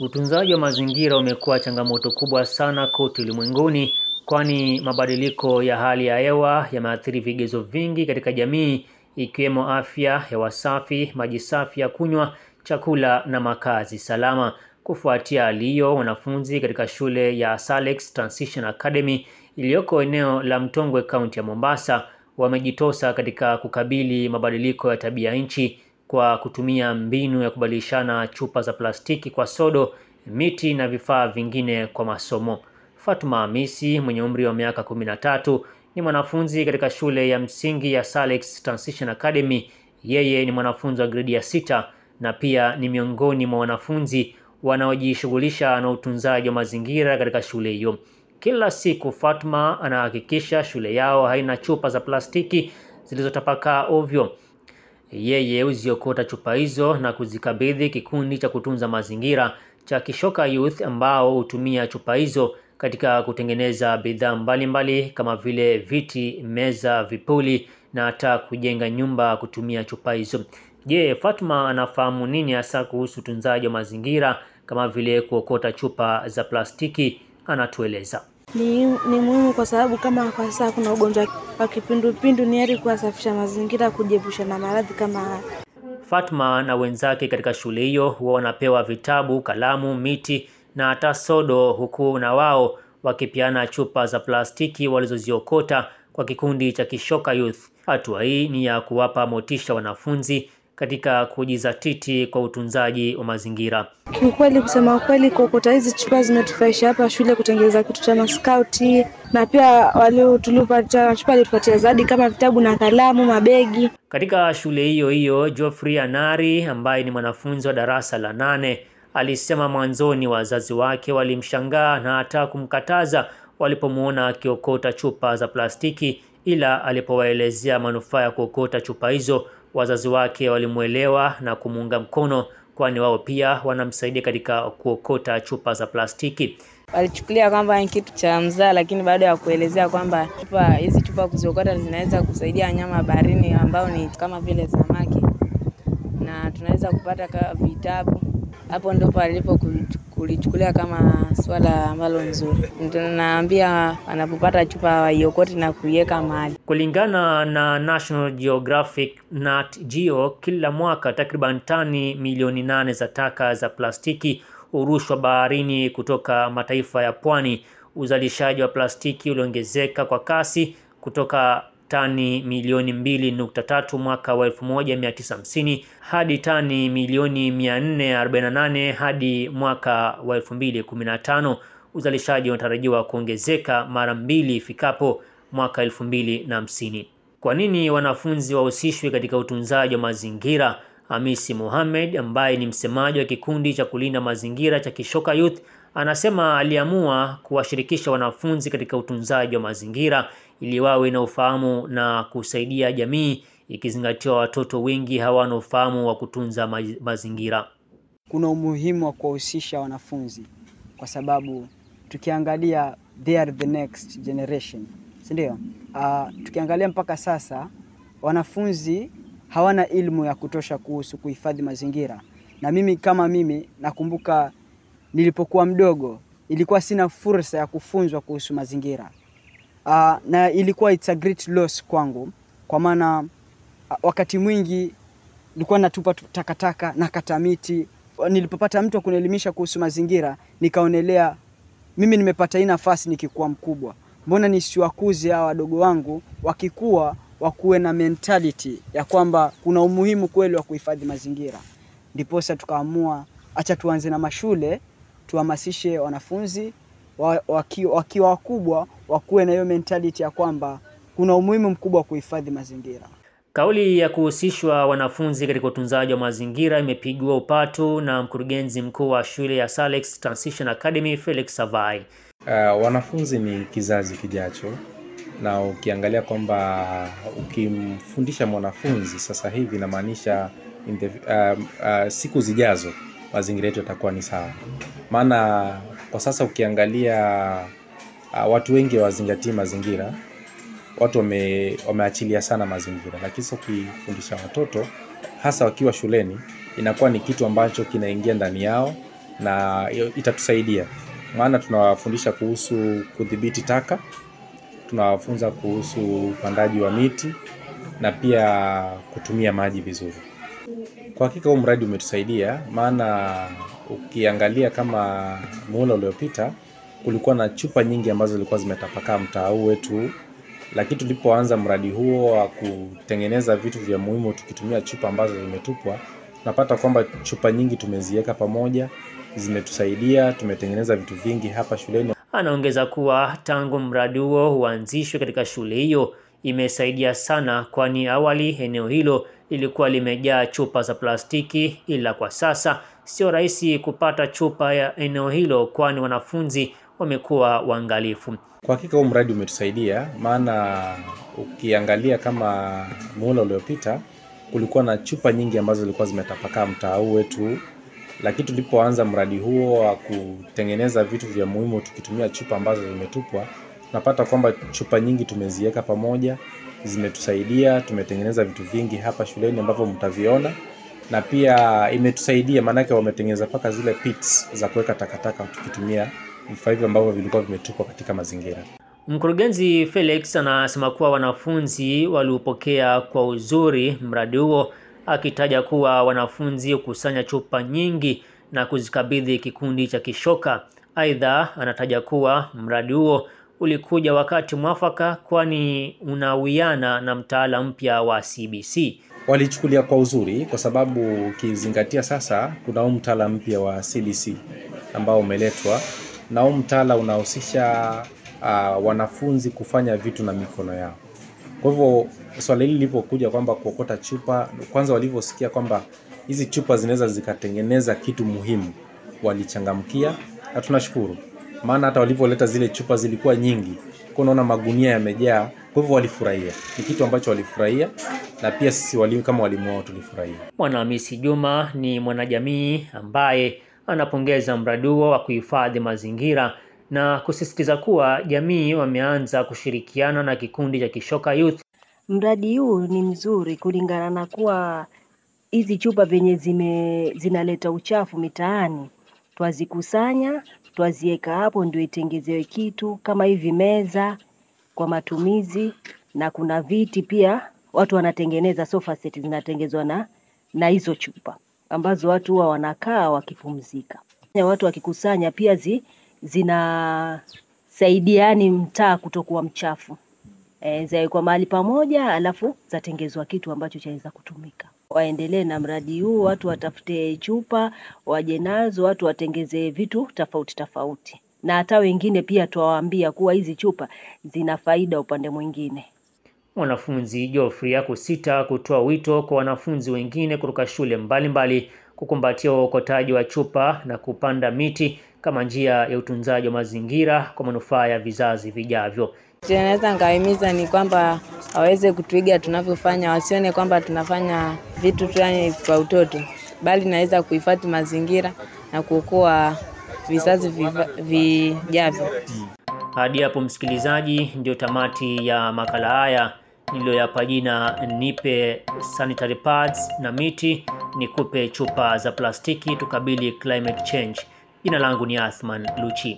Utunzaji wa mazingira umekuwa changamoto kubwa sana kote ulimwenguni kwani mabadiliko ya hali ya hewa yameathiri vigezo vingi katika jamii ikiwemo afya, hewa safi, maji safi ya kunywa, chakula na makazi salama. Kufuatia hali hiyo, wanafunzi katika shule ya Salex Transition Academy iliyoko eneo la Mtongwe, kaunti ya Mombasa, wamejitosa katika kukabili mabadiliko ya tabia nchi kwa kutumia mbinu ya kubadilishana chupa za plastiki kwa sodo, miti na vifaa vingine kwa masomo. Fatuma Hamisi mwenye umri wa miaka kumi na tatu ni mwanafunzi katika shule ya msingi ya Salex Transition Academy. Yeye ni mwanafunzi wa gredi ya sita na pia ni miongoni mwa wanafunzi wanaojishughulisha na utunzaji wa mazingira katika shule hiyo. Kila siku Fatma anahakikisha shule yao haina chupa za plastiki zilizotapakaa ovyo. Yeye huziokota chupa hizo na kuzikabidhi kikundi cha kutunza mazingira cha Kishoka Youth ambao hutumia chupa hizo katika kutengeneza bidhaa mbalimbali kama vile viti, meza, vipuli na hata kujenga nyumba kutumia chupa hizo. Je, Fatma anafahamu nini hasa kuhusu utunzaji wa mazingira kama vile kuokota chupa za plastiki? Anatueleza. Ni, ni muhimu kwa sababu kama kwa sasa kuna ugonjwa wa kipindupindu, ni heri kuwasafisha mazingira kujiepusha na maradhi kama haya. Fatma na wenzake katika shule hiyo huwa wanapewa vitabu, kalamu, miti na hata sodo, huku na wao wakipeana chupa za plastiki walizoziokota kwa kikundi cha Kishoka Youth. Hatua hii ni ya kuwapa motisha wanafunzi katika kujizatiti kwa utunzaji wa mazingira. Kiukweli, kusema ukweli, kuokota hizi chupa zimetufurahisha hapa shule kutengeneza kitu cha maskauti, na pia walio tuliopata chupa walitupatia zawadi kama vitabu na kalamu, mabegi. Katika shule hiyo hiyo, Geoffrey Anari ambaye ni mwanafunzi wa darasa la nane alisema mwanzoni wazazi wake walimshangaa na hata kumkataza walipomwona akiokota chupa za plastiki, ila alipowaelezea manufaa ya kuokota chupa hizo, wazazi wake walimwelewa na kumuunga mkono, kwani wao pia wanamsaidia katika kuokota chupa za plastiki. Walichukulia kwamba ni kitu cha mzaa, lakini baada ya kuelezea kwamba chupa hizi chupa kuziokota zinaweza kusaidia wanyama baharini ambao ni kama vile samaki, na tunaweza kupata vitabu hapo ndipo alipo kulichukulia kama swala ambalo nzuri. Tunaambia wanapopata chupa waiokote na kuiweka mahali. Kulingana na National Geographic Nat Geo, kila mwaka takriban tani milioni nane za taka za plastiki hurushwa baharini kutoka mataifa ya pwani. Uzalishaji wa plastiki uliongezeka kwa kasi kutoka tani milioni mbili nukta tatu mwaka wa 1950 hadi tani milioni 448 hadi mwaka wa 2015. Uzalishaji unatarajiwa kuongezeka mara mbili ifikapo mwaka 2050. Kwa nini wanafunzi wahusishwe katika utunzaji wa mazingira? Hamisi Mohamed ambaye ni msemaji wa kikundi cha kulinda mazingira cha Kishoka Youth anasema aliamua kuwashirikisha wanafunzi katika utunzaji wa mazingira ili wawe na ufahamu na kusaidia jamii, ikizingatiwa watoto wengi hawana ufahamu wa kutunza ma mazingira. Kuna umuhimu wa kuwahusisha wanafunzi kwa sababu tukiangalia they are the next generation, si ndio? Uh, tukiangalia mpaka sasa wanafunzi hawana elimu ya kutosha kuhusu kuhifadhi mazingira, na mimi kama mimi nakumbuka nilipokuwa mdogo ilikuwa sina fursa ya kufunzwa kuhusu mazingira. Uh, na ilikuwa it's a great loss kwangu kwa maana uh, wakati mwingi nilikuwa natupa takataka na kata. Nilipopata mtu wa kunielimisha kuhusu mazingira, nikaonelea mimi nimepata hii nafasi nikikuwa mkubwa, mbona nisiwakuze hawa wadogo wangu wakikuwa wakuwe na mentality ya kwamba kuna umuhimu kweli wa kuhifadhi mazingira. Ndiposa tukaamua acha tuanze na mashule, tuhamasishe wanafunzi wakiwa waki wakubwa wakuwe na hiyo mentality ya kwamba kuna umuhimu mkubwa wa kuhifadhi mazingira. Kauli ya kuhusishwa wanafunzi katika utunzaji wa mazingira imepigiwa upatu na mkurugenzi mkuu wa shule ya Salex Transition Academy Felix Savai. Uh, wanafunzi ni kizazi kijacho, na ukiangalia kwamba ukimfundisha mwanafunzi sasa hivi inamaanisha uh, uh, siku zijazo mazingira yetu yatakuwa ni sawa. Maana kwa sasa ukiangalia uh, watu wengi hawazingatii mazingira, watu wame, wameachilia sana mazingira, lakini ukifundisha watoto hasa wakiwa shuleni inakuwa ni kitu ambacho kinaingia ndani yao na itatusaidia, maana tunawafundisha kuhusu kudhibiti taka, tunawafunza kuhusu upandaji wa miti na pia kutumia maji vizuri. Kwa hakika huu mradi umetusaidia, maana ukiangalia kama muhula uliopita kulikuwa na chupa nyingi ambazo zilikuwa zimetapakaa mtaa huu wetu, lakini tulipoanza mradi huo wa kutengeneza vitu vya muhimu tukitumia chupa ambazo zimetupwa, tunapata kwamba chupa nyingi tumeziweka pamoja, zimetusaidia, tumetengeneza vitu vingi hapa shuleni. Anaongeza kuwa tangu mradi huo huanzishwe katika shule hiyo imesaidia sana, kwani awali eneo hilo lilikuwa limejaa chupa za plastiki, ila kwa sasa sio rahisi kupata chupa ya eneo hilo, kwani wanafunzi wamekuwa waangalifu. Kwa hakika huu mradi umetusaidia, maana ukiangalia kama muhula uliopita kulikuwa na chupa nyingi ambazo zilikuwa zimetapakaa mtaa huu wetu, lakini tulipoanza mradi huo wa kutengeneza vitu vya muhimu tukitumia chupa ambazo zimetupwa, tunapata kwamba chupa nyingi tumeziweka pamoja, zimetusaidia, tumetengeneza vitu vingi hapa shuleni ambavyo mtaviona, na pia imetusaidia maanake wametengeneza mpaka zile pits za kuweka takataka tukitumia vifaa hivyo ambavyo vilikuwa vimetupwa katika mazingira. Mkurugenzi Felix anasema kuwa wanafunzi waliupokea kwa uzuri mradi huo, akitaja kuwa wanafunzi hukusanya chupa nyingi na kuzikabidhi kikundi cha Kishoka. Aidha, anataja kuwa mradi huo ulikuja wakati mwafaka, kwani unawiana na mtaala mpya wa CBC. Walichukulia kwa uzuri, kwa sababu ukizingatia sasa kuna huu mtaala mpya wa CBC ambao umeletwa na huu mtaala unahusisha uh, wanafunzi kufanya vitu na mikono yao. Kwa hivyo swala hili lilipokuja kwamba kuokota chupa, kwanza walivyosikia kwamba hizi chupa zinaweza zikatengeneza kitu muhimu, walichangamkia na tunashukuru, maana hata walivyoleta zile chupa zilikuwa nyingi, kwa unaona magunia yamejaa. Kwa hivyo walifurahia, ni kitu ambacho walifurahia, na pia sisi walimu kama walimu wao tulifurahia. Mwanahamisi Juma ni mwanajamii ambaye anapongeza mradi huo wa kuhifadhi mazingira na kusisitiza kuwa jamii wameanza kushirikiana na kikundi cha Kishoka Youth. Mradi huu ni mzuri kulingana na kuwa hizi chupa venye zime zinaleta uchafu mitaani, twazikusanya twaziweka hapo, ndio itengezewe kitu kama hivi meza kwa matumizi, na kuna viti pia watu wanatengeneza sofa set zinatengenezwa na na hizo chupa ambazo watu huwa wanakaa wakipumzika. Watu wakikusanya pia zi, zinasaidia yani mtaa kutokuwa mchafu e, zawekwa mahali pamoja, alafu zatengezwa kitu ambacho chaweza kutumika. Waendelee na mradi huu, watu watafute chupa waje nazo, watu watengeze vitu tofauti tofauti, na hata wengine pia tuwaambia kuwa hizi chupa zina faida upande mwingine. Mwanafunzi Geoffrey hakusita kutoa wito kwa wanafunzi wengine kutoka shule mbalimbali kukumbatia uokotaji wa chupa na kupanda miti kama njia ya utunzaji wa mazingira kwa manufaa ya vizazi vijavyo. Naweza nikawahimiza ni kwamba waweze kutuiga tunavyofanya, wasione kwamba tunafanya vitu tu yani kwa utoto, bali naweza kuhifadhi mazingira na kuokoa vizazi vijavyo. Hadi hapo msikilizaji, ndio tamati ya makala haya niliyoyapa jina nipe sanitary pads na miti, nikupe chupa za plastiki, tukabili climate change. Jina langu ni Athman Luchi.